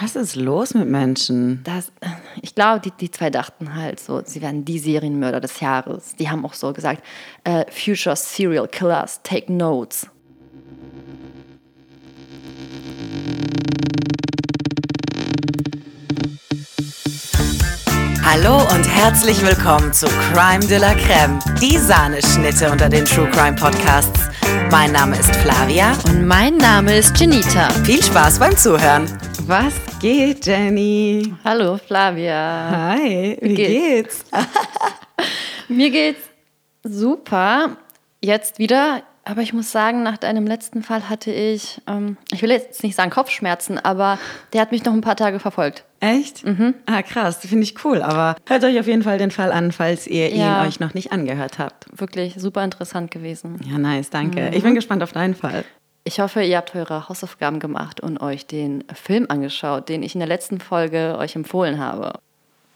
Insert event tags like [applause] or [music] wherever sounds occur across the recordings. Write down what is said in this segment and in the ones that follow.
Was ist los mit Menschen? Das, ich glaube, die, die zwei dachten halt so, sie werden die Serienmörder des Jahres. Die haben auch so gesagt, äh, Future Serial Killers, take notes. Hallo und herzlich willkommen zu Crime de la Creme, die Sahneschnitte unter den True Crime Podcasts. Mein Name ist Flavia. Und mein Name ist Janita. Viel Spaß beim Zuhören. Was geht, Jenny? Hallo, Flavia. Hi, wie, geht's? [laughs] Mir geht's super. Jetzt wieder aber ich muss sagen, nach deinem letzten Fall hatte ich, ähm, ich will jetzt nicht sagen Kopfschmerzen, aber der hat mich noch ein paar Tage verfolgt. Echt? Mhm. Ah, krass, finde ich cool. Aber hört euch auf jeden Fall den Fall an, falls ihr ja. ihn euch noch nicht angehört habt. Wirklich super interessant gewesen. Ja, nice, danke. Mhm. Ich bin gespannt auf deinen Fall. Ich hoffe, ihr habt eure Hausaufgaben gemacht und euch den Film angeschaut, den ich in der letzten Folge euch empfohlen habe.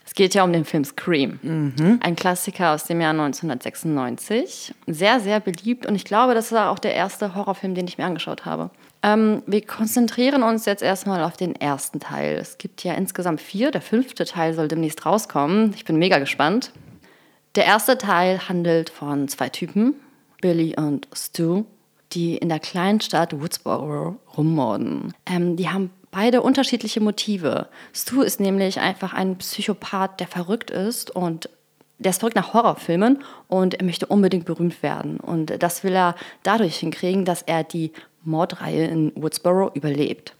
Es geht ja um den Film Scream. Mhm. Ein Klassiker aus dem Jahr 1996. Sehr, sehr beliebt und ich glaube, das war auch der erste Horrorfilm, den ich mir angeschaut habe. Ähm, wir konzentrieren uns jetzt erstmal auf den ersten Teil. Es gibt ja insgesamt vier. Der fünfte Teil soll demnächst rauskommen. Ich bin mega gespannt. Der erste Teil handelt von zwei Typen, Billy und Stu, die in der kleinen Stadt Woodsboro rummorden. Ähm, die haben beide unterschiedliche Motive. Stu ist nämlich einfach ein Psychopath, der verrückt ist und der ist verrückt nach Horrorfilmen und er möchte unbedingt berühmt werden. Und das will er dadurch hinkriegen, dass er die Mordreihe in Woodsboro überlebt.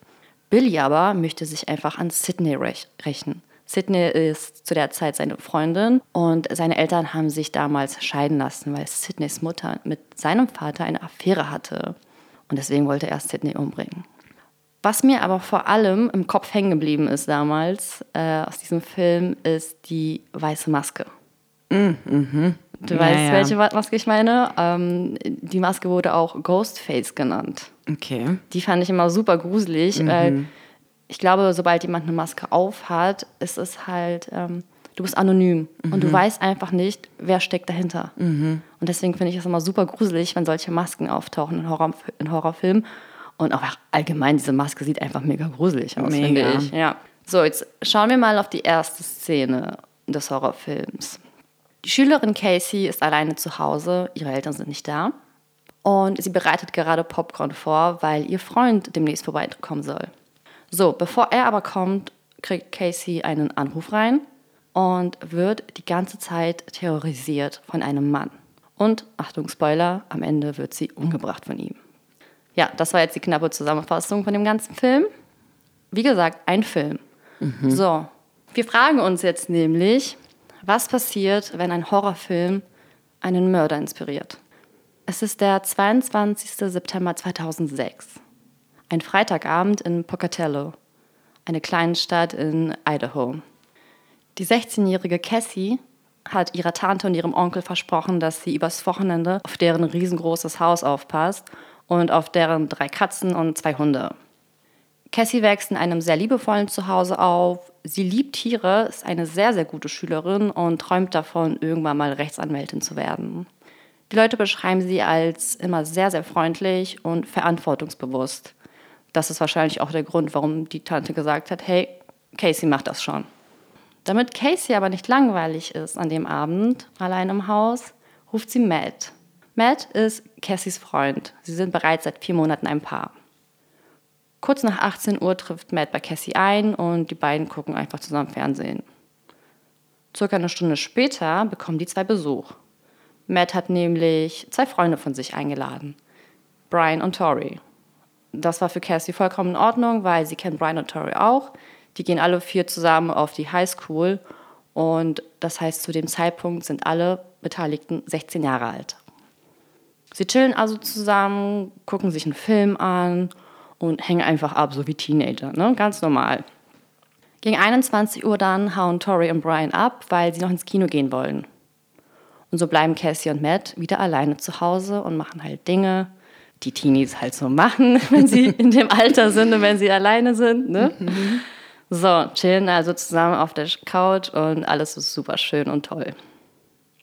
Billy aber möchte sich einfach an Sydney rächen. Sydney ist zu der Zeit seine Freundin und seine Eltern haben sich damals scheiden lassen, weil Sydneys Mutter mit seinem Vater eine Affäre hatte. Und deswegen wollte er Sydney umbringen. Was mir aber vor allem im Kopf hängen geblieben ist damals äh, aus diesem Film, ist die weiße Maske. Mm, mhm. Du ja, weißt, ja. welche Maske ich meine? Ähm, die Maske wurde auch Ghostface genannt. Okay. Die fand ich immer super gruselig. Mhm. Weil ich glaube, sobald jemand eine Maske aufhat, ist es halt, ähm, du bist anonym mhm. und du mhm. weißt einfach nicht, wer steckt dahinter. Mhm. Und deswegen finde ich es immer super gruselig, wenn solche Masken auftauchen in, Horror, in Horrorfilmen. Und auch allgemein, diese Maske sieht einfach mega gruselig aus, mega. finde ich. Ja. So, jetzt schauen wir mal auf die erste Szene des Horrorfilms. Die Schülerin Casey ist alleine zu Hause, ihre Eltern sind nicht da. Und sie bereitet gerade Popcorn vor, weil ihr Freund demnächst vorbeikommen soll. So, bevor er aber kommt, kriegt Casey einen Anruf rein und wird die ganze Zeit terrorisiert von einem Mann. Und, Achtung, Spoiler, am Ende wird sie umgebracht von ihm. Ja, das war jetzt die knappe Zusammenfassung von dem ganzen Film. Wie gesagt, ein Film. Mhm. So, wir fragen uns jetzt nämlich, was passiert, wenn ein Horrorfilm einen Mörder inspiriert? Es ist der 22. September 2006. Ein Freitagabend in Pocatello, eine kleine Stadt in Idaho. Die 16-jährige Cassie hat ihrer Tante und ihrem Onkel versprochen, dass sie übers Wochenende auf deren riesengroßes Haus aufpasst und auf deren drei Katzen und zwei Hunde. Cassie wächst in einem sehr liebevollen Zuhause auf. Sie liebt Tiere, ist eine sehr, sehr gute Schülerin und träumt davon, irgendwann mal Rechtsanwältin zu werden. Die Leute beschreiben sie als immer sehr, sehr freundlich und verantwortungsbewusst. Das ist wahrscheinlich auch der Grund, warum die Tante gesagt hat, hey, Casey macht das schon. Damit Casey aber nicht langweilig ist an dem Abend, allein im Haus, ruft sie Matt, Matt ist Cassies Freund. Sie sind bereits seit vier Monaten ein Paar. Kurz nach 18 Uhr trifft Matt bei Cassie ein und die beiden gucken einfach zusammen Fernsehen. Circa eine Stunde später bekommen die zwei Besuch. Matt hat nämlich zwei Freunde von sich eingeladen. Brian und Tori. Das war für Cassie vollkommen in Ordnung, weil sie kennt Brian und Tori auch. Die gehen alle vier zusammen auf die Highschool und das heißt, zu dem Zeitpunkt sind alle Beteiligten 16 Jahre alt. Sie chillen also zusammen, gucken sich einen Film an und hängen einfach ab, so wie Teenager, ne? ganz normal. Gegen 21 Uhr dann hauen Tori und Brian ab, weil sie noch ins Kino gehen wollen. Und so bleiben Cassie und Matt wieder alleine zu Hause und machen halt Dinge, die Teenies halt so machen, [laughs] wenn sie in dem Alter sind und wenn sie alleine sind. Ne? Mhm. So, chillen also zusammen auf der Couch und alles ist super schön und toll.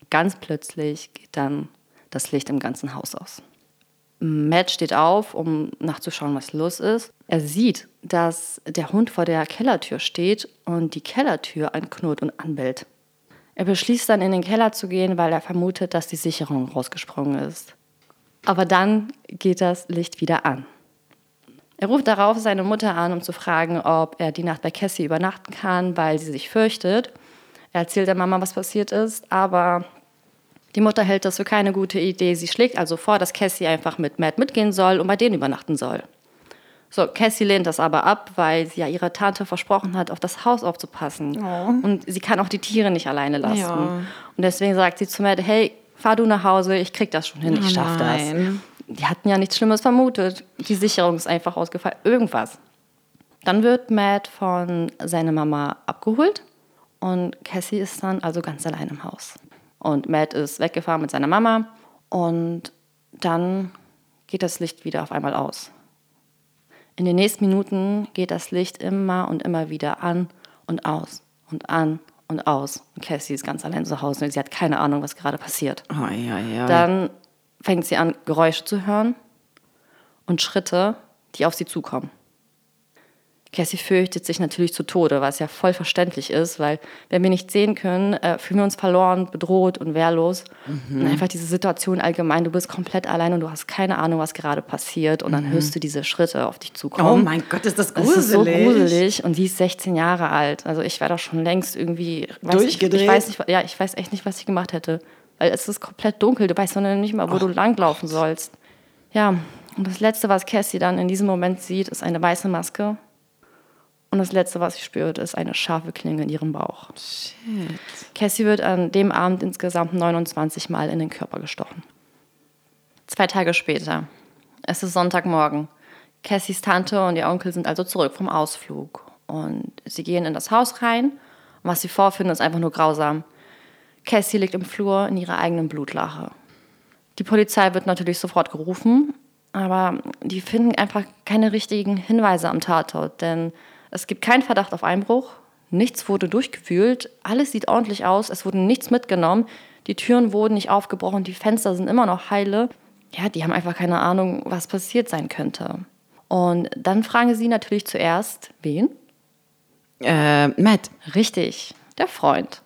Ganz plötzlich geht dann das Licht im ganzen Haus aus. Matt steht auf, um nachzuschauen, was los ist. Er sieht, dass der Hund vor der Kellertür steht und die Kellertür anknurrt und anbellt. Er beschließt dann in den Keller zu gehen, weil er vermutet, dass die Sicherung rausgesprungen ist. Aber dann geht das Licht wieder an. Er ruft darauf seine Mutter an, um zu fragen, ob er die Nacht bei Cassie übernachten kann, weil sie sich fürchtet. Er erzählt der Mama, was passiert ist, aber die Mutter hält das für keine gute Idee. Sie schlägt also vor, dass Cassie einfach mit Matt mitgehen soll und bei denen übernachten soll. So, Cassie lehnt das aber ab, weil sie ja ihrer Tante versprochen hat, auf das Haus aufzupassen. Oh. Und sie kann auch die Tiere nicht alleine lassen. Ja. Und deswegen sagt sie zu Matt, hey, fahr du nach Hause, ich krieg das schon hin, ich schaff oh das. Die hatten ja nichts Schlimmes vermutet. Die Sicherung ist einfach ausgefallen. Irgendwas. Dann wird Matt von seiner Mama abgeholt und Cassie ist dann also ganz allein im Haus. Und Matt ist weggefahren mit seiner Mama und dann geht das Licht wieder auf einmal aus. In den nächsten Minuten geht das Licht immer und immer wieder an und aus und an und aus. Und Cassie ist ganz allein zu Hause und sie hat keine Ahnung, was gerade passiert. Oh, ja, ja. Dann fängt sie an, Geräusche zu hören und Schritte, die auf sie zukommen. Cassie fürchtet sich natürlich zu Tode, was ja voll verständlich ist, weil wenn wir nicht sehen können, äh, fühlen wir uns verloren, bedroht und wehrlos. Mhm. Und einfach diese Situation allgemein, du bist komplett allein und du hast keine Ahnung, was gerade passiert und dann mhm. hörst du diese Schritte auf dich zukommen. Oh mein Gott, ist das gruselig. Das ist so gruselig und sie ist 16 Jahre alt. Also ich wäre doch schon längst irgendwie... Durchgedreht? Ich, ich, weiß nicht, ja, ich weiß echt nicht, was ich gemacht hätte. Weil es ist komplett dunkel, du weißt noch nicht mal, wo oh. du langlaufen sollst. Ja, und das Letzte, was Cassie dann in diesem Moment sieht, ist eine weiße Maske und das Letzte, was sie spürt, ist eine scharfe Klinge in ihrem Bauch. Shit. Cassie wird an dem Abend insgesamt 29 Mal in den Körper gestochen. Zwei Tage später. Es ist Sonntagmorgen. Cassies Tante und ihr Onkel sind also zurück vom Ausflug. Und sie gehen in das Haus rein. Und was sie vorfinden, ist einfach nur grausam. Cassie liegt im Flur in ihrer eigenen Blutlache. Die Polizei wird natürlich sofort gerufen, aber die finden einfach keine richtigen Hinweise am Tatort, denn es gibt keinen Verdacht auf Einbruch, nichts wurde durchgewühlt, alles sieht ordentlich aus, es wurde nichts mitgenommen, die Türen wurden nicht aufgebrochen, die Fenster sind immer noch heile. Ja, die haben einfach keine Ahnung, was passiert sein könnte. Und dann fragen sie natürlich zuerst, wen? Äh, Matt. Richtig, der Freund.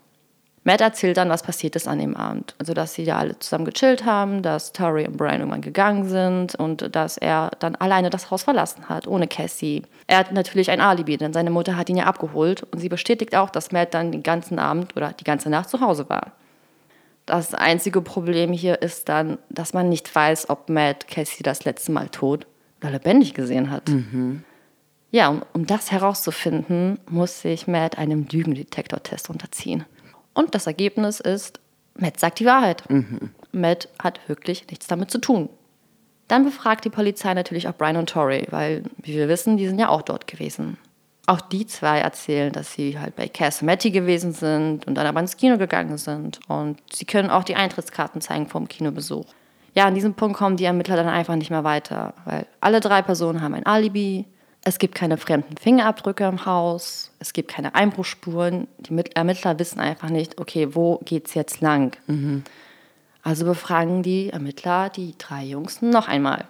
Matt erzählt dann, was passiert ist an dem Abend. Also, dass sie da alle zusammen gechillt haben, dass Tori und Brian irgendwann gegangen sind und dass er dann alleine das Haus verlassen hat, ohne Cassie. Er hat natürlich ein Alibi, denn seine Mutter hat ihn ja abgeholt und sie bestätigt auch, dass Matt dann den ganzen Abend oder die ganze Nacht zu Hause war. Das einzige Problem hier ist dann, dass man nicht weiß, ob Matt Cassie das letzte Mal tot oder lebendig gesehen hat. Mhm. Ja, um, um das herauszufinden, muss sich Matt einem Lügendetektortest unterziehen. Und das Ergebnis ist, Matt sagt die Wahrheit. Mhm. Matt hat wirklich nichts damit zu tun. Dann befragt die Polizei natürlich auch Brian und Tori, weil, wie wir wissen, die sind ja auch dort gewesen. Auch die zwei erzählen, dass sie halt bei Cass und Matty gewesen sind und dann aber ins Kino gegangen sind. Und sie können auch die Eintrittskarten zeigen vom Kinobesuch. Ja, an diesem Punkt kommen die Ermittler dann einfach nicht mehr weiter, weil alle drei Personen haben ein Alibi, es gibt keine fremden Fingerabdrücke im Haus, es gibt keine Einbruchspuren. Die Ermittler wissen einfach nicht, okay, wo geht's jetzt lang? Mhm. Also befragen die Ermittler die drei Jungs noch einmal.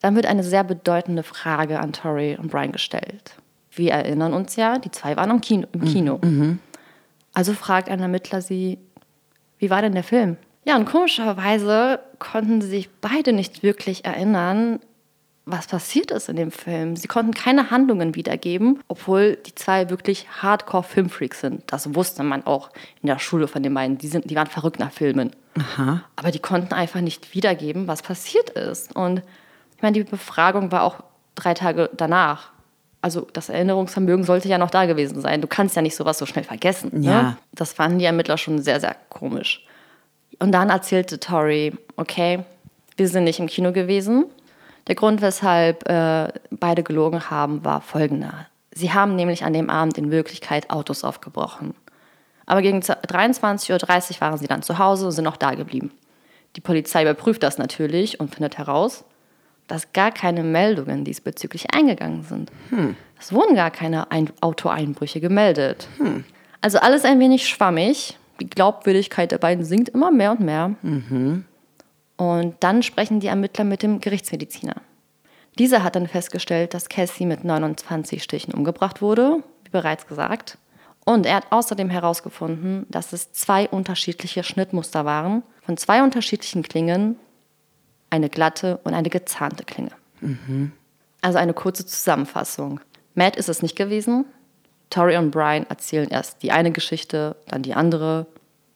Dann wird eine sehr bedeutende Frage an Tori und Brian gestellt. Wir erinnern uns ja, die zwei waren im Kino. Im Kino. Mhm. Also fragt ein Ermittler sie, wie war denn der Film? Ja, und komischerweise konnten sie sich beide nicht wirklich erinnern, was passiert ist in dem Film. Sie konnten keine Handlungen wiedergeben, obwohl die zwei wirklich Hardcore-Filmfreaks sind. Das wusste man auch in der Schule von den beiden. Die, sind, die waren verrückt nach Filmen. Aha. Aber die konnten einfach nicht wiedergeben, was passiert ist. Und ich meine, die Befragung war auch drei Tage danach. Also das Erinnerungsvermögen sollte ja noch da gewesen sein. Du kannst ja nicht sowas so schnell vergessen. Ne? Ja. Ne? Das fanden die Ermittler schon sehr, sehr komisch. Und dann erzählte Tori, okay, wir sind nicht im Kino gewesen, der Grund, weshalb äh, beide gelogen haben, war folgender. Sie haben nämlich an dem Abend in Wirklichkeit Autos aufgebrochen. Aber gegen 23.30 Uhr waren sie dann zu Hause und sind noch da geblieben. Die Polizei überprüft das natürlich und findet heraus, dass gar keine Meldungen diesbezüglich eingegangen sind. Hm. Es wurden gar keine Ein Autoeinbrüche gemeldet. Hm. Also alles ein wenig schwammig. Die Glaubwürdigkeit der beiden sinkt immer mehr und mehr. Mhm. Und dann sprechen die Ermittler mit dem Gerichtsmediziner. Dieser hat dann festgestellt, dass Cassie mit 29 Stichen umgebracht wurde, wie bereits gesagt. Und er hat außerdem herausgefunden, dass es zwei unterschiedliche Schnittmuster waren, von zwei unterschiedlichen Klingen, eine glatte und eine gezahnte Klinge. Mhm. Also eine kurze Zusammenfassung. Matt ist es nicht gewesen. Tori und Brian erzählen erst die eine Geschichte, dann die andere,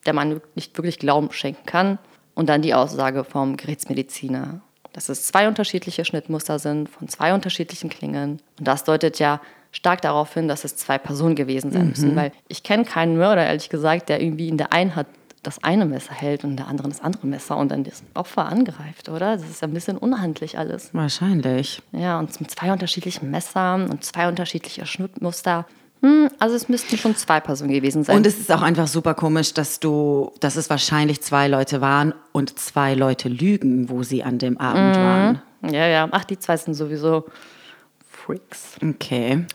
der man nicht wirklich Glauben schenken kann, und dann die Aussage vom Gerichtsmediziner, dass es zwei unterschiedliche Schnittmuster sind von zwei unterschiedlichen Klingen. Und das deutet ja stark darauf hin, dass es zwei Personen gewesen sein müssen, mhm. weil ich kenne keinen Mörder, ehrlich gesagt, der irgendwie in der einen hat das eine Messer hält und in der anderen das andere Messer und dann das Opfer angreift, oder? Das ist ein bisschen unhandlich alles. Wahrscheinlich. Ja, und mit zwei unterschiedlichen Messern und zwei unterschiedliche Schnittmuster. Hm, also es müssten schon zwei Personen gewesen sein. Und es ist auch einfach super komisch, dass du, dass es wahrscheinlich zwei Leute waren und zwei Leute lügen, wo sie an dem Abend mhm. waren. Ja, ja. Ach, die zwei sind sowieso Freaks. Okay.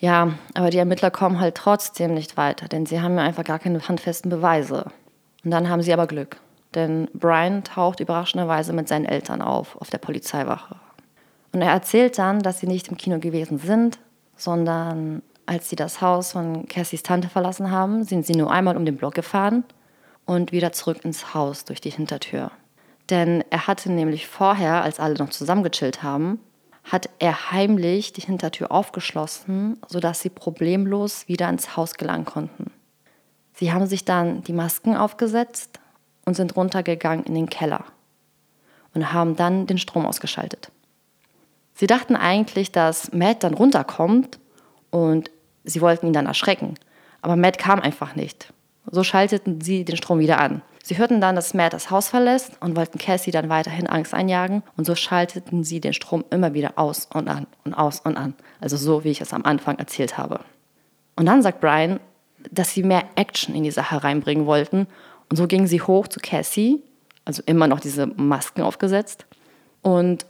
Ja, aber die Ermittler kommen halt trotzdem nicht weiter, denn sie haben ja einfach gar keine handfesten Beweise. Und dann haben sie aber Glück, denn Brian taucht überraschenderweise mit seinen Eltern auf, auf der Polizeiwache. Und er erzählt dann, dass sie nicht im Kino gewesen sind, sondern als sie das Haus von Cassies Tante verlassen haben, sind sie nur einmal um den Block gefahren und wieder zurück ins Haus durch die Hintertür. Denn er hatte nämlich vorher, als alle noch zusammengechillt haben, hat er heimlich die Hintertür aufgeschlossen, sodass sie problemlos wieder ins Haus gelangen konnten. Sie haben sich dann die Masken aufgesetzt und sind runtergegangen in den Keller und haben dann den Strom ausgeschaltet. Sie dachten eigentlich, dass Matt dann runterkommt und sie wollten ihn dann erschrecken, aber Matt kam einfach nicht. So schalteten sie den Strom wieder an. Sie hörten dann, dass Matt das Haus verlässt und wollten Cassie dann weiterhin Angst einjagen und so schalteten sie den Strom immer wieder aus und an und aus und an. Also so, wie ich es am Anfang erzählt habe. Und dann sagt Brian, dass sie mehr Action in die Sache reinbringen wollten und so gingen sie hoch zu Cassie, also immer noch diese Masken aufgesetzt und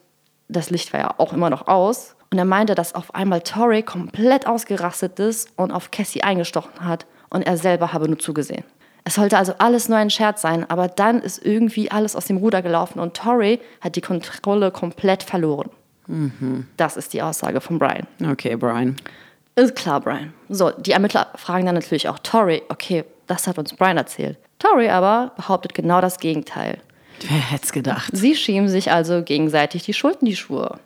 das Licht war ja auch immer noch aus. Und er meinte, dass auf einmal Tori komplett ausgerastet ist und auf Cassie eingestochen hat und er selber habe nur zugesehen. Es sollte also alles nur ein Scherz sein, aber dann ist irgendwie alles aus dem Ruder gelaufen und Tori hat die Kontrolle komplett verloren. Mhm. Das ist die Aussage von Brian. Okay, Brian. Ist klar, Brian. So, die Ermittler fragen dann natürlich auch Tori, okay, das hat uns Brian erzählt. Tori aber behauptet genau das Gegenteil. Wer hätte es gedacht? Sie schieben sich also gegenseitig die Schuld in die Schuhe.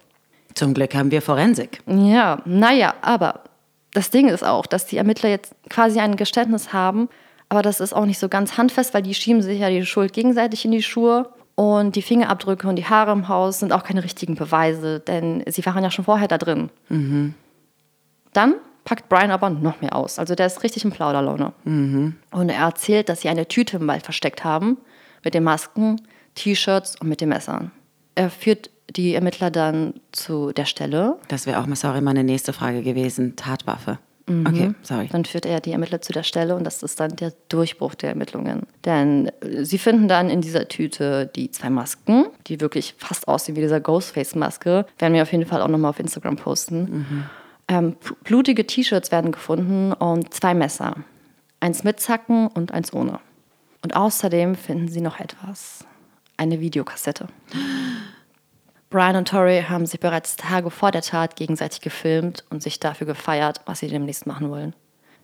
Zum Glück haben wir Forensik. Ja, naja, aber das Ding ist auch, dass die Ermittler jetzt quasi ein Geständnis haben, aber das ist auch nicht so ganz handfest, weil die schieben sich ja die Schuld gegenseitig in die Schuhe. Und die Fingerabdrücke und die Haare im Haus sind auch keine richtigen Beweise, denn sie waren ja schon vorher da drin. Mhm. Dann packt Brian aber noch mehr aus. Also der ist richtig in Plauderlaune. Mhm. Und er erzählt, dass sie eine Tüte im Wald versteckt haben mit den Masken, T-Shirts und mit den Messern. Er führt die Ermittler dann zu der Stelle. Das wäre auch mal, sorry, meine nächste Frage gewesen. Tatwaffe. Mhm. Okay, sorry. Dann führt er die Ermittler zu der Stelle und das ist dann der Durchbruch der Ermittlungen. Denn äh, sie finden dann in dieser Tüte die zwei Masken, die wirklich fast aussehen wie dieser Ghostface-Maske. Werden wir auf jeden Fall auch nochmal auf Instagram posten. Mhm. Ähm, blutige T-Shirts werden gefunden und zwei Messer. Eins mit Zacken und eins ohne. Und außerdem finden sie noch etwas. Eine Videokassette. [gasps] Brian und Tori haben sich bereits Tage vor der Tat gegenseitig gefilmt und sich dafür gefeiert, was sie demnächst machen wollen.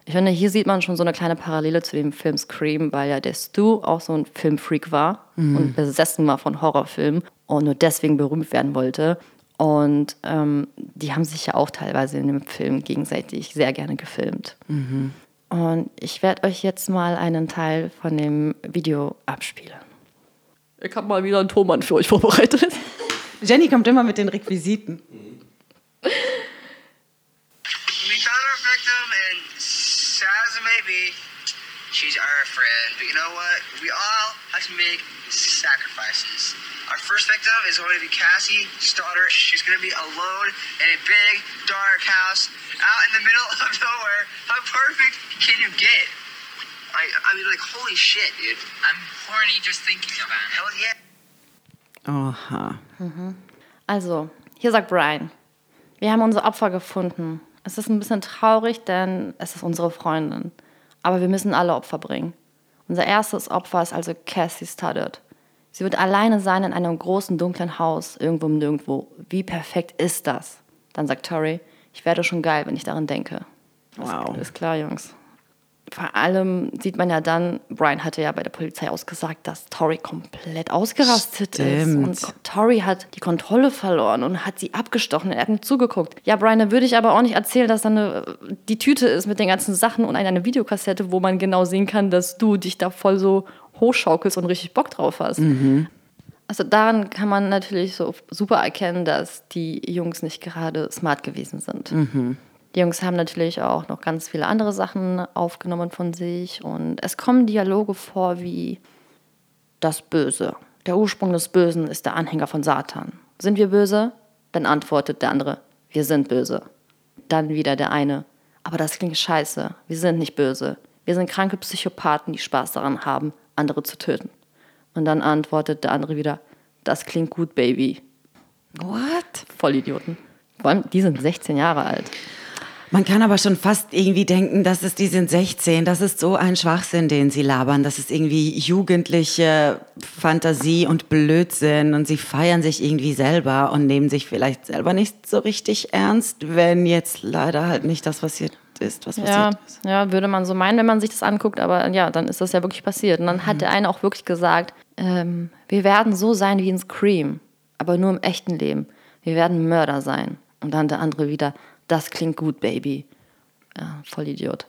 Ich finde, hier sieht man schon so eine kleine Parallele zu dem Film Scream, weil ja der Stu auch so ein Filmfreak war mhm. und besessen war von Horrorfilmen und nur deswegen berühmt werden wollte. Und ähm, die haben sich ja auch teilweise in dem Film gegenseitig sehr gerne gefilmt. Mhm. Und ich werde euch jetzt mal einen Teil von dem Video abspielen. Ich habe mal wieder einen Thomann für euch vorbereitet. Jenny kommt immer mit den Requisiten. We found our victim, and sad as it may be, she's our friend. But you know what? We all have to make sacrifices. Our first victim is going to be Cassie Stoddard. She's going to be alone in a big, dark house out in the middle [laughs] of nowhere. How perfect can you get? I, I mean, like, holy shit, dude. I'm horny just thinking about it. Hell yeah. Oha. Mhm. Also, hier sagt Brian, wir haben unser Opfer gefunden. Es ist ein bisschen traurig, denn es ist unsere Freundin. Aber wir müssen alle Opfer bringen. Unser erstes Opfer ist also Cassie Studdard. Sie wird alleine sein in einem großen, dunklen Haus, irgendwo im Nirgendwo. Wie perfekt ist das? Dann sagt Tori, ich werde schon geil, wenn ich daran denke. Wow. Ist klar, Jungs. Vor allem sieht man ja dann, Brian hatte ja bei der Polizei ausgesagt, dass Tori komplett ausgerastet Stimmt. ist. Und Tori hat die Kontrolle verloren und hat sie abgestochen. Er hat ihm zugeguckt. Ja, Brian, da würde ich aber auch nicht erzählen, dass da eine, die Tüte ist mit den ganzen Sachen und eine, eine Videokassette, wo man genau sehen kann, dass du dich da voll so hochschaukelst und richtig Bock drauf hast. Also daran kann man natürlich so super erkennen, dass die Jungs nicht gerade smart gewesen sind. Die Jungs haben natürlich auch noch ganz viele andere Sachen aufgenommen von sich und es kommen Dialoge vor wie das Böse. Der Ursprung des Bösen ist der Anhänger von Satan. Sind wir böse? Dann antwortet der andere, wir sind böse. Dann wieder der eine, aber das klingt scheiße. Wir sind nicht böse. Wir sind kranke Psychopathen, die Spaß daran haben, andere zu töten. Und dann antwortet der andere wieder, das klingt gut, Baby. What? Vollidioten. Vor allem, die sind 16 Jahre alt. Man kann aber schon fast irgendwie denken, dass es die sind 16. Das ist so ein Schwachsinn, den sie labern. Das ist irgendwie jugendliche Fantasie und Blödsinn und sie feiern sich irgendwie selber und nehmen sich vielleicht selber nicht so richtig ernst, wenn jetzt leider halt nicht das passiert ist, was Ja, passiert ist. ja, würde man so meinen, wenn man sich das anguckt, aber ja, dann ist das ja wirklich passiert. Und dann hat der eine auch wirklich gesagt, ähm, wir werden so sein wie in Scream, aber nur im echten Leben. Wir werden Mörder sein. Und dann der andere wieder, das klingt gut, Baby. Ja, voll Idiot.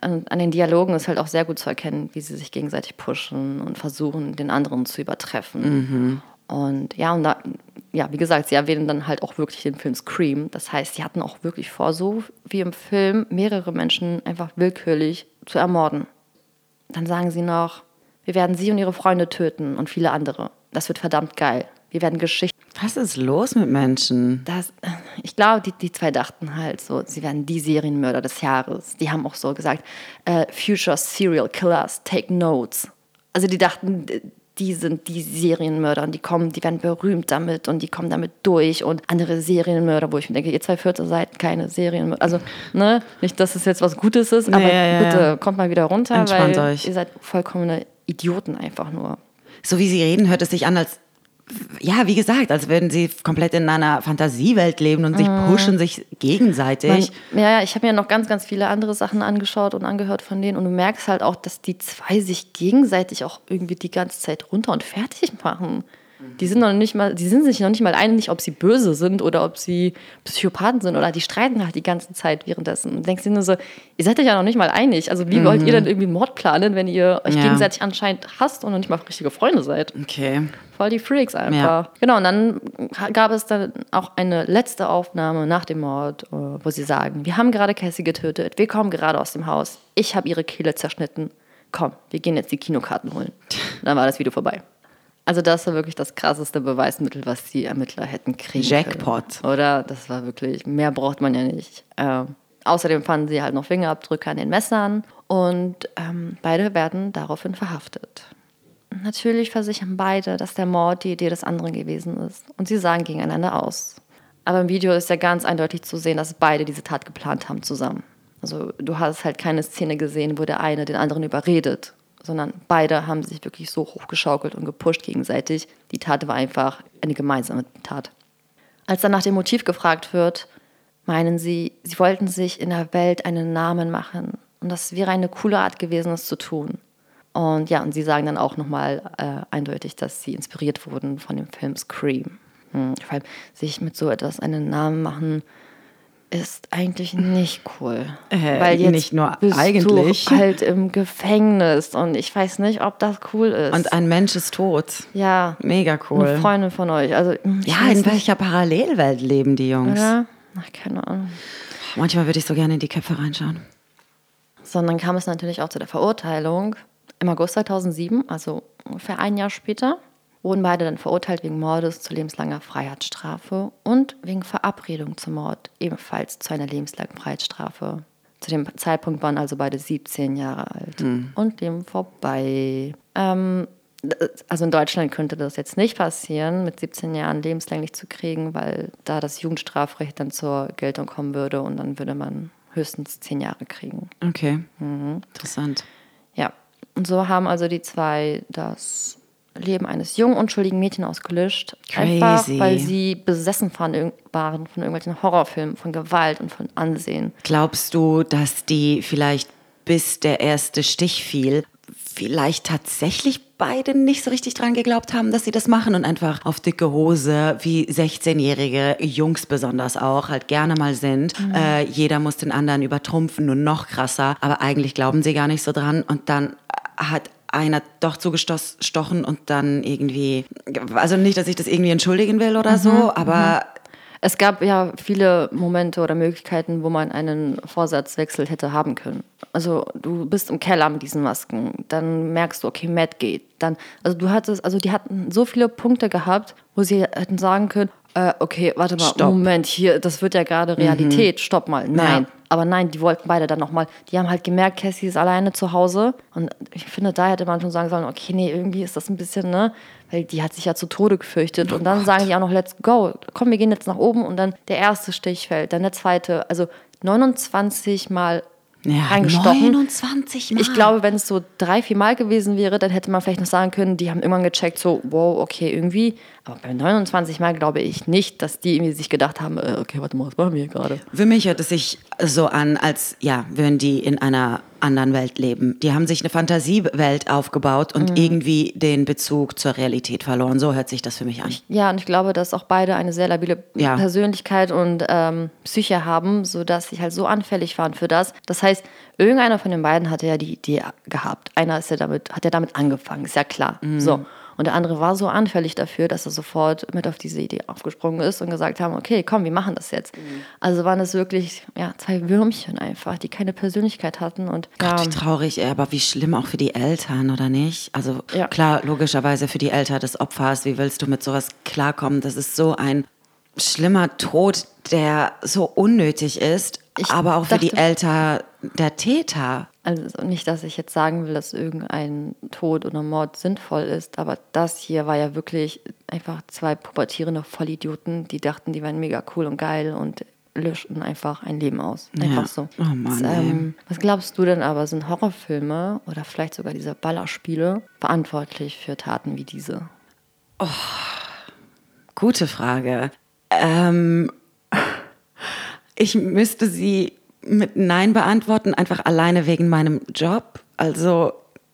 An, an den Dialogen ist halt auch sehr gut zu erkennen, wie sie sich gegenseitig pushen und versuchen, den anderen zu übertreffen. Und ja, und da, ja, wie gesagt, sie erwähnen dann halt auch wirklich den Film Scream. Das heißt, sie hatten auch wirklich vor, so wie im Film, mehrere Menschen einfach willkürlich zu ermorden. Dann sagen sie noch, wir werden sie und ihre Freunde töten und viele andere. Das wird verdammt geil. Wir werden Geschichten. Was ist los mit Menschen? Das, ich glaube, die, die zwei dachten halt so, sie werden die Serienmörder des Jahres. Die haben auch so gesagt, äh, Future Serial Killers, take notes. Also die dachten, die sind die Serienmörder und die kommen, die werden berühmt damit und die kommen damit durch und andere Serienmörder, wo ich mir denke, ihr zwei Viertel seid keine Serienmörder. Also, ne, nicht, dass es jetzt was Gutes ist, aber ja, ja. bitte kommt mal wieder runter, Entspannt weil euch. ihr seid vollkommene Idioten einfach nur. So wie sie reden, hört es sich an, als ja, wie gesagt, als würden sie komplett in einer Fantasiewelt leben und sich pushen sich gegenseitig. Man, ja, ja, ich habe mir noch ganz, ganz viele andere Sachen angeschaut und angehört von denen und du merkst halt auch, dass die zwei sich gegenseitig auch irgendwie die ganze Zeit runter und fertig machen. Die sind noch nicht mal, die sind sich noch nicht mal einig, ob sie böse sind oder ob sie Psychopathen sind oder die streiten halt die ganze Zeit währenddessen. Und denkst dir nur so, ihr seid euch ja noch nicht mal einig. Also wie wollt ihr denn irgendwie einen Mord planen, wenn ihr euch Ja. gegenseitig anscheinend hasst und noch nicht mal richtige Freunde seid? Okay. Voll die Freaks einfach. Ja. Genau, und dann gab es dann auch eine letzte Aufnahme nach dem Mord, äh, wo sie sagen, wir haben gerade Cassie getötet, wir kommen gerade aus dem Haus, ich habe ihre Kehle zerschnitten, komm, wir gehen jetzt die Kinokarten holen. Und [laughs] dann war das Video vorbei. Also das war wirklich das krasseste Beweismittel, was die Ermittler hätten kriegen Jackpot. können. Oder? Das war wirklich, mehr braucht man ja nicht. Ähm, außerdem fanden sie halt noch Fingerabdrücke an den Messern und ähm, beide werden daraufhin verhaftet. Natürlich versichern beide, dass der Mord die Idee des anderen gewesen ist. Und sie sagen gegeneinander aus. Aber im Video ist ja ganz eindeutig zu sehen, dass beide diese Tat geplant haben zusammen. Also du hast halt keine Szene gesehen, wo der eine den anderen überredet, sondern beide haben sich wirklich so hochgeschaukelt und gepusht gegenseitig. Die Tat war einfach eine gemeinsame Tat. Als dann nach dem Motiv gefragt wird, meinen sie, sie wollten sich in der Welt einen Namen machen. Und das wäre eine coole Art gewesen, es zu tun. Und ja, und sie sagen dann auch nochmal äh, eindeutig, dass sie inspiriert wurden von dem Film Scream. Hm, vor allem sich mit so etwas einen Namen machen, ist eigentlich nicht cool. Äh, Weil jetzt nicht nur bist eigentlich. du halt im Gefängnis und ich weiß nicht, ob das cool ist. Und ein Mensch ist tot. ja, Mega cool. eine Freundin von euch. Also, Ja, in welcher Parallelwelt leben die Jungs? oder? Ach, keine Ahnung. Manchmal würde ich so gerne in die Köpfe reinschauen. Sondern kam es natürlich auch zu der Verurteilung. Im August 2007, also ungefähr ein Jahr später, wurden beide dann verurteilt wegen Mordes zu lebenslanger Freiheitsstrafe und wegen Verabredung zum Mord ebenfalls zu einer lebenslangen Freiheitsstrafe. Zu dem Zeitpunkt waren also beide 17 Jahre alt und dem vorbei. Ähm, also in Deutschland könnte das jetzt nicht passieren, mit 17 Jahren lebenslänglich zu kriegen, weil da das Jugendstrafrecht dann zur Geltung kommen würde und dann würde man höchstens 10 Jahre kriegen. Okay. Mhm. Interessant. Ja, und so haben also die zwei das Leben eines jungen, unschuldigen Mädchens ausgelöscht. Crazy. Einfach, weil sie besessen waren von irgendwelchen Horrorfilmen, von Gewalt und von Ansehen. Glaubst du, dass die vielleicht bis der erste Stich fiel, vielleicht tatsächlich beide nicht so richtig dran geglaubt haben, dass sie das machen und einfach auf dicke Hose, wie 16-jährige Jungs besonders auch, halt gerne mal sind. Äh, jeder muss den anderen übertrumpfen, nur noch krasser. Aber eigentlich glauben sie gar nicht so dran. Und dann hat einer doch zugestochen und dann irgendwie, also nicht, dass ich das irgendwie entschuldigen will oder so, aber Es gab ja viele Momente oder Möglichkeiten, wo man einen Vorsatzwechsel hätte haben können. Also du bist im Keller mit diesen Masken, dann merkst du, okay, Matt geht. Dann, also du hattest, also die hatten so viele Punkte gehabt, wo sie hätten sagen können, äh, okay, warte mal, Stopp. Moment, hier, das wird ja gerade Realität, stopp mal. Nein. Ja. Aber nein, die wollten beide dann nochmal, die haben halt gemerkt, Cassie ist alleine zu Hause. Und ich finde, da hätte man schon sagen sollen, okay, nee, irgendwie ist das ein bisschen, ne? Weil die hat sich ja zu Tode gefürchtet. und dann sagen die auch noch, let's go. Komm, wir gehen jetzt nach oben. Und dann der erste Stich fällt, dann der zweite. Also 29 Mal ja, reingestochen. 29 Mal. Ich glaube, wenn es so drei, vier Mal gewesen wäre, dann hätte man vielleicht noch sagen können, die haben irgendwann gecheckt, so, wow, okay, irgendwie. Aber bei 29 Mal glaube ich nicht, dass die irgendwie sich gedacht haben, äh, okay, warte mal, was machen wir hier gerade? Für mich hört es sich so an, als ja, würden die in einer anderen Welt leben. Die haben sich eine Fantasiewelt aufgebaut und irgendwie den Bezug zur Realität verloren. So hört sich das für mich an. Ja, und ich glaube, dass auch beide eine sehr labile Ja. Persönlichkeit und ähm, Psyche haben, sodass sie halt so anfällig waren für das. Das heißt, irgendeiner von den beiden hatte ja die Idee gehabt. Einer ist ja damit, hat ja damit angefangen, ist ja klar. So. Und der andere war so anfällig dafür, dass er sofort mit auf diese Idee aufgesprungen ist und gesagt haben, okay, komm, wir machen das jetzt. Also waren es wirklich ja, zwei Würmchen einfach, die keine Persönlichkeit hatten. Und ja, Gott, wie traurig, ey, aber wie schlimm auch für die Eltern, oder nicht? Also Ja. klar, logischerweise für die Eltern des Opfers, wie willst du mit sowas klarkommen? Das ist so ein schlimmer Tod, der so unnötig ist, Ich aber auch für die Eltern der Täter. Also nicht, dass ich jetzt sagen will, dass irgendein Tod oder Mord sinnvoll ist, aber das hier war ja wirklich einfach zwei pubertierende Vollidioten, die dachten, die wären mega cool und geil und löschten einfach ein Leben aus. Einfach Ja. so. Oh Mann, Das, ähm, was glaubst du denn aber, sind Horrorfilme oder vielleicht sogar diese Ballerspiele verantwortlich für Taten wie diese? Gute Frage. Ähm, [laughs] ich müsste sie mit Nein beantworten, einfach alleine wegen meinem Job. Also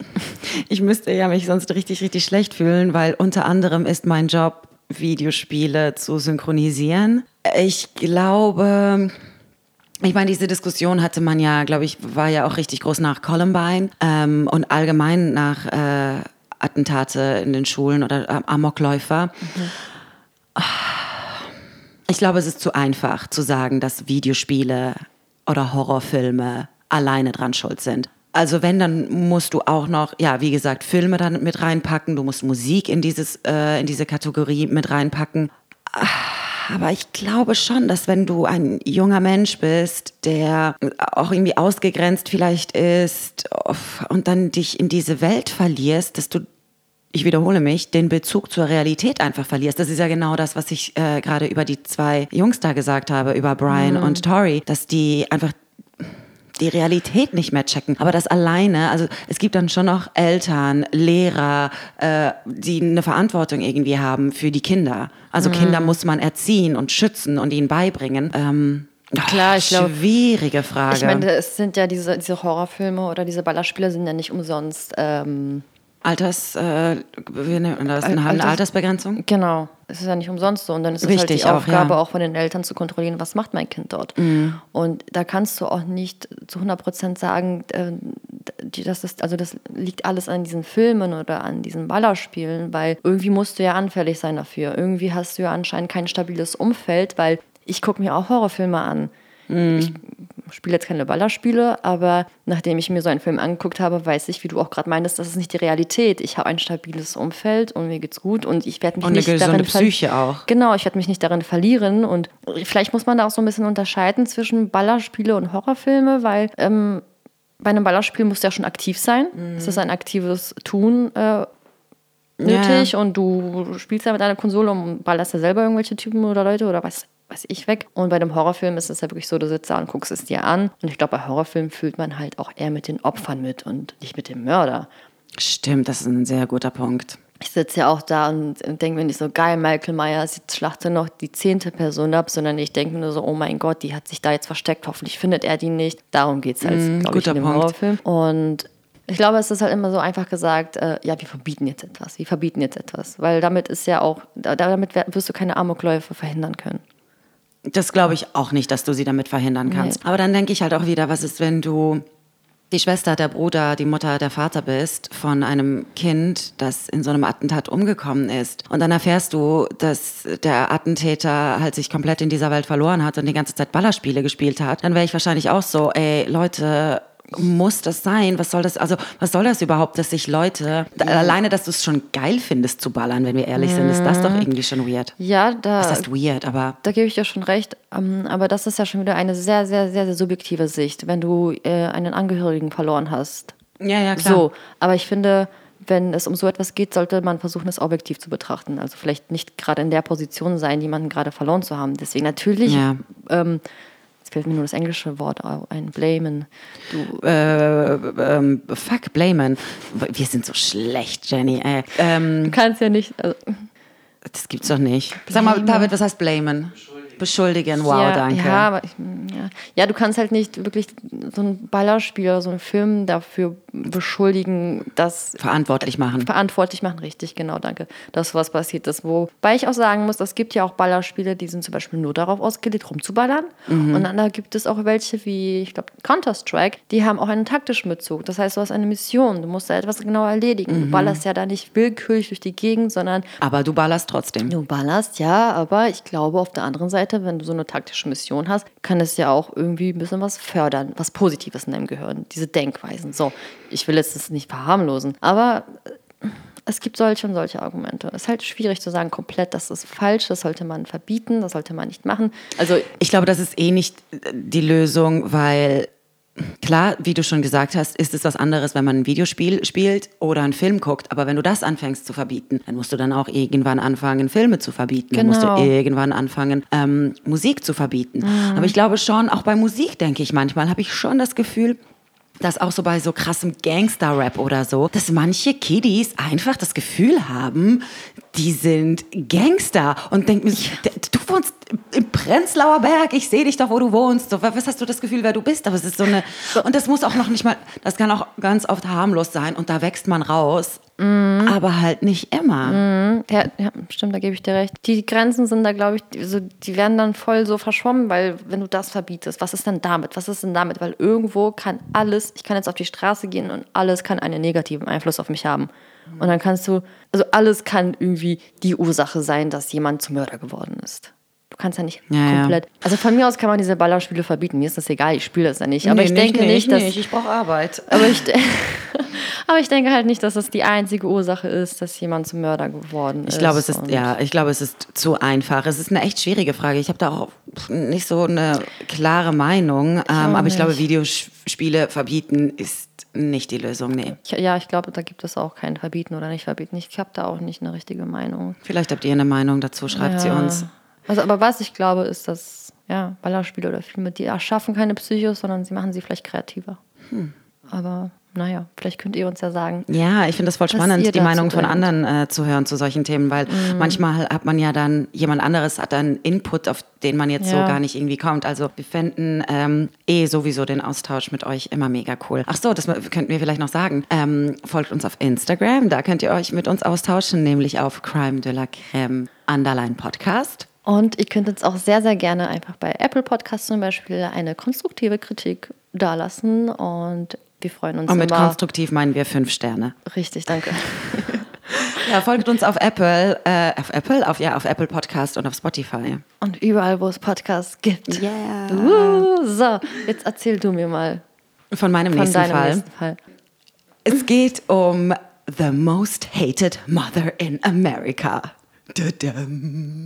[laughs] ich müsste ja mich sonst richtig, richtig schlecht fühlen, weil unter anderem ist mein Job, Videospiele zu synchronisieren. Ich glaube, ich meine, diese Diskussion hatte man ja, glaube ich, war ja auch richtig groß nach Columbine ähm, und allgemein nach äh, Attentate in den Schulen oder äh, Amokläufer. Ich glaube, es ist zu einfach zu sagen, dass Videospiele oder Horrorfilme alleine dran schuld sind. Also wenn, dann musst du auch noch, ja, wie gesagt, Filme dann mit reinpacken, du musst Musik in, dieses, äh, in diese Kategorie mit reinpacken. Aber ich glaube schon, dass wenn du ein junger Mensch bist, der auch irgendwie ausgegrenzt vielleicht ist und dann dich in diese Welt verlierst, dass du, ich wiederhole mich, den Bezug zur Realität einfach verlierst. Das ist ja genau das, was ich äh, gerade über die zwei Jungs da gesagt habe, über Brian und Tori, dass die einfach die Realität nicht mehr checken. Aber das alleine, also es gibt dann schon noch Eltern, Lehrer, äh, die eine Verantwortung irgendwie haben für die Kinder. Also Kinder muss man erziehen und schützen und ihnen beibringen. Ähm, Klar, ich glaub- schwierige Frage. Ich meine, es sind ja diese, diese Horrorfilme oder diese Ballerspiele sind ja nicht umsonst. Ähm, Alters, äh, das eine, eine Alters- Altersbegrenzung. Genau, es ist ja nicht umsonst so. Und dann ist es halt auch, die Aufgabe ja. auch von den Eltern zu kontrollieren, was macht mein Kind dort. Und da kannst du auch nicht zu 100 Prozent sagen, äh, das, ist, also das liegt alles an diesen Filmen oder an diesen Ballerspielen, weil irgendwie musst du ja anfällig sein dafür. Irgendwie hast du ja anscheinend kein stabiles Umfeld, weil ich gucke mir auch Horrorfilme an. Ich spiele jetzt keine Ballerspiele, aber nachdem ich mir so einen Film angeguckt habe, weiß ich, wie du auch gerade meintest, das ist nicht die Realität. Ich habe ein stabiles Umfeld und mir geht's gut und ich werde mich Und eine nicht gesunde darin Psyche auch. Genau, ich werde mich nicht darin verlieren und vielleicht muss man da auch so ein bisschen unterscheiden zwischen Ballerspiele und Horrorfilme, weil ähm, bei einem Ballerspiel musst du ja schon aktiv sein. Es ist ein aktives Tun äh, nötig und du spielst ja mit einer Konsole und ballerst ja selber irgendwelche Typen oder Leute oder was weiß ich weg. Und bei dem Horrorfilm ist es ja wirklich so, du sitzt da und guckst es dir an. Und ich glaube, bei Horrorfilmen fühlt man halt auch eher mit den Opfern mit und nicht mit dem Mörder. Stimmt, das ist ein sehr guter Punkt. ich sitze ja auch da und denke mir nicht so, geil, Michael Myers, jetzt schlachte noch die zehnte Person ab, sondern ich denke mir nur so, oh mein Gott, die hat sich da jetzt versteckt, hoffentlich findet er die nicht. Darum geht es halt, Mm, glaube ich, guter in dem Punkt. Horrorfilm. Und ich glaube, es ist halt immer so einfach gesagt, äh, ja, wir verbieten jetzt etwas, wir verbieten jetzt etwas. Weil damit ist ja auch, da- damit wirst du keine Amokläufe verhindern können. Das glaube ich auch nicht, dass du sie damit verhindern kannst. Aber dann denke ich halt auch wieder, was ist, wenn du die Schwester, der Bruder, die Mutter, der Vater bist von einem Kind, das in so einem Attentat umgekommen ist. Und dann erfährst du, dass der Attentäter halt sich komplett in dieser Welt verloren hat und die ganze Zeit Ballerspiele gespielt hat. Dann wäre ich wahrscheinlich auch so, ey, Leute, muss das sein? Was soll das, also, was soll das überhaupt, dass sich Leute, da, alleine, dass du es schon geil findest zu ballern, wenn wir ehrlich sind, ist das doch irgendwie schon weird. Ja, da, Das heißt weird, aber da gebe ich dir schon recht. Ähm, aber das ist ja schon wieder eine sehr, sehr, sehr, sehr subjektive Sicht, wenn du äh, einen Angehörigen verloren hast. ja, ja, klar. So, aber ich finde, wenn es um so etwas geht, sollte man versuchen, es objektiv zu betrachten. Also vielleicht nicht gerade in der Position sein, jemanden gerade verloren zu haben. Deswegen natürlich, Ja. ähm, jetzt fällt mir nur das englische Wort ein, blamen. Du, äh, ähm, fuck, blamen. Wir sind so schlecht, Jenny. Ey. Ähm, du kannst ja nicht. Also, das gibt's doch nicht. Sag mal, David, was heißt blamen? Beschuldigen. Wow, ja, danke. Ja, aber ich, ja. du kannst halt nicht wirklich so ein Ballerspiel oder so einen Film dafür beschuldigen, dass Verantwortlich machen. verantwortlich machen, richtig, genau, danke, dass was passiert ist. Wobei ich auch sagen muss, es gibt ja auch Ballerspiele, die sind zum Beispiel nur darauf ausgelegt, rumzuballern. Und dann da gibt es auch welche wie, ich glaube, Counter-Strike, die haben auch einen taktischen Bezug. Das heißt, du hast eine Mission, du musst da etwas genau erledigen. Du ballerst ja da nicht willkürlich durch die Gegend, sondern Aber du ballerst trotzdem. Du ballerst, ja, aber ich glaube, auf der anderen Seite, wenn du so eine taktische Mission hast, kann es ja auch irgendwie ein bisschen was fördern, was Positives in deinem Gehirn, diese Denkweisen. So, ich will jetzt das nicht verharmlosen, aber äh, es gibt solche und solche Argumente. Es ist halt schwierig zu sagen, komplett, das ist falsch, das sollte man verbieten, das sollte man nicht machen. Also, Ich glaube, das ist eh nicht die Lösung, weil klar, wie du schon gesagt hast, ist es was anderes, wenn man ein Videospiel spielt oder einen Film guckt. Aber wenn du das anfängst zu verbieten, dann musst du dann auch irgendwann anfangen, Filme zu verbieten. Dann musst du Genau. irgendwann anfangen, ähm, Musik zu verbieten. Aber ich glaube schon, auch bei Musik denke ich manchmal, habe ich schon das Gefühl, dass auch so bei so krassem Gangster-Rap oder so, dass manche Kiddies einfach das Gefühl haben, die sind Gangster und denken, so, du wohnst im Prenzlauer Berg, ich sehe dich doch, wo du wohnst. So, was hast du das Gefühl, wer du bist? Aber es ist so eine, und das muss auch noch nicht mal, das kann auch ganz oft harmlos sein und da wächst man raus, aber halt nicht immer. ja, ja, stimmt, da gebe ich dir recht. Die Grenzen sind da, glaube ich, die- so, die werden dann voll so verschwommen, weil wenn du das verbietest, was ist denn damit? Was ist denn damit? Weil irgendwo kann alles, ich kann jetzt auf die Straße gehen und alles kann einen negativen Einfluss auf mich haben. Und dann kannst du, also alles kann irgendwie die Ursache sein, dass jemand zum Mörder geworden ist. Du kannst ja nicht Ja, ja. komplett. Also von mir aus kann man diese Ballerspiele verbieten. Mir ist das egal, ich spiele das ja nicht. Aber Nee, ich denke nee, nicht, dass. ich brauche Arbeit. Aber ich, [laughs] aber ich denke halt nicht, dass das die einzige Ursache ist, dass jemand zum Mörder geworden ist. Ich glaube, es ist, ja, ich glaube, es ist zu einfach. Es ist eine echt schwierige Frage. Ich habe da auch nicht so eine klare Meinung. Ähm, aber ich glaube, nicht. Videospiele verbieten ist nicht die Lösung. Nee. Ich, ja, ich glaube, da gibt es auch kein Verbieten oder nicht Verbieten. Ich habe da auch nicht eine richtige Meinung. Vielleicht habt ihr eine Meinung dazu, schreibt sie Ja. uns. Also, aber was ich glaube, ist, dass ja, Ballerspiele oder Filme, die erschaffen keine Psychos, sondern sie machen sie vielleicht kreativer. Hm. Aber naja, vielleicht könnt ihr uns ja sagen. Ja, ich finde das voll spannend, die Meinung von anderen äh, zu hören zu solchen Themen, weil Mhm. manchmal hat man ja dann, jemand anderes hat dann Input, auf den man jetzt so Ja. gar nicht irgendwie kommt. Also wir fänden ähm, eh sowieso den Austausch mit euch immer mega cool. Ach so, das könnten wir vielleicht noch sagen. Ähm, folgt uns auf Instagram, da könnt ihr euch mit uns austauschen, nämlich auf Crime de la Creme Underline Podcast. Und ihr könnt uns auch sehr, sehr gerne einfach bei Apple Podcasts zum Beispiel eine konstruktive Kritik dalassen. Und wir freuen uns Und mit immer. konstruktiv meinen wir fünf Sterne. Richtig, danke. [laughs] Ja, folgt uns auf Apple, äh, auf Apple, auf ja, auf Apple Podcast und auf Spotify. Und überall, wo es Podcasts gibt. Yeah. Uh, so, jetzt erzähl du mir mal Von meinem von nächsten deinem Fall. nächsten Fall. Es geht um The Most Hated Mother in America.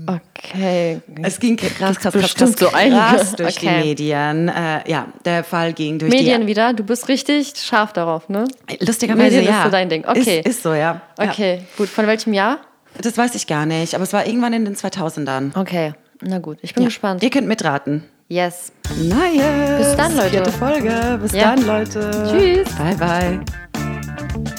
Okay. Es ging krass, krass, krass, krass, so krass durch Okay. die Medien. Äh, ja, der Fall ging durch Medien wieder, du bist richtig scharf darauf, ne? die... Lustigerweise, Medien ist ja. so dein Ding. Okay. Ist, ist so, ja. Okay, gut. Von welchem Jahr? ja. Das weiß ich gar nicht, aber es war irgendwann in den 2000ern. Okay, na gut. Ich bin Ja. gespannt. Ihr könnt mitraten. Yes. Nice. Bis dann, Leute. Vierte Folge. Bis Ja. dann, Leute. Tschüss. Bye, bye.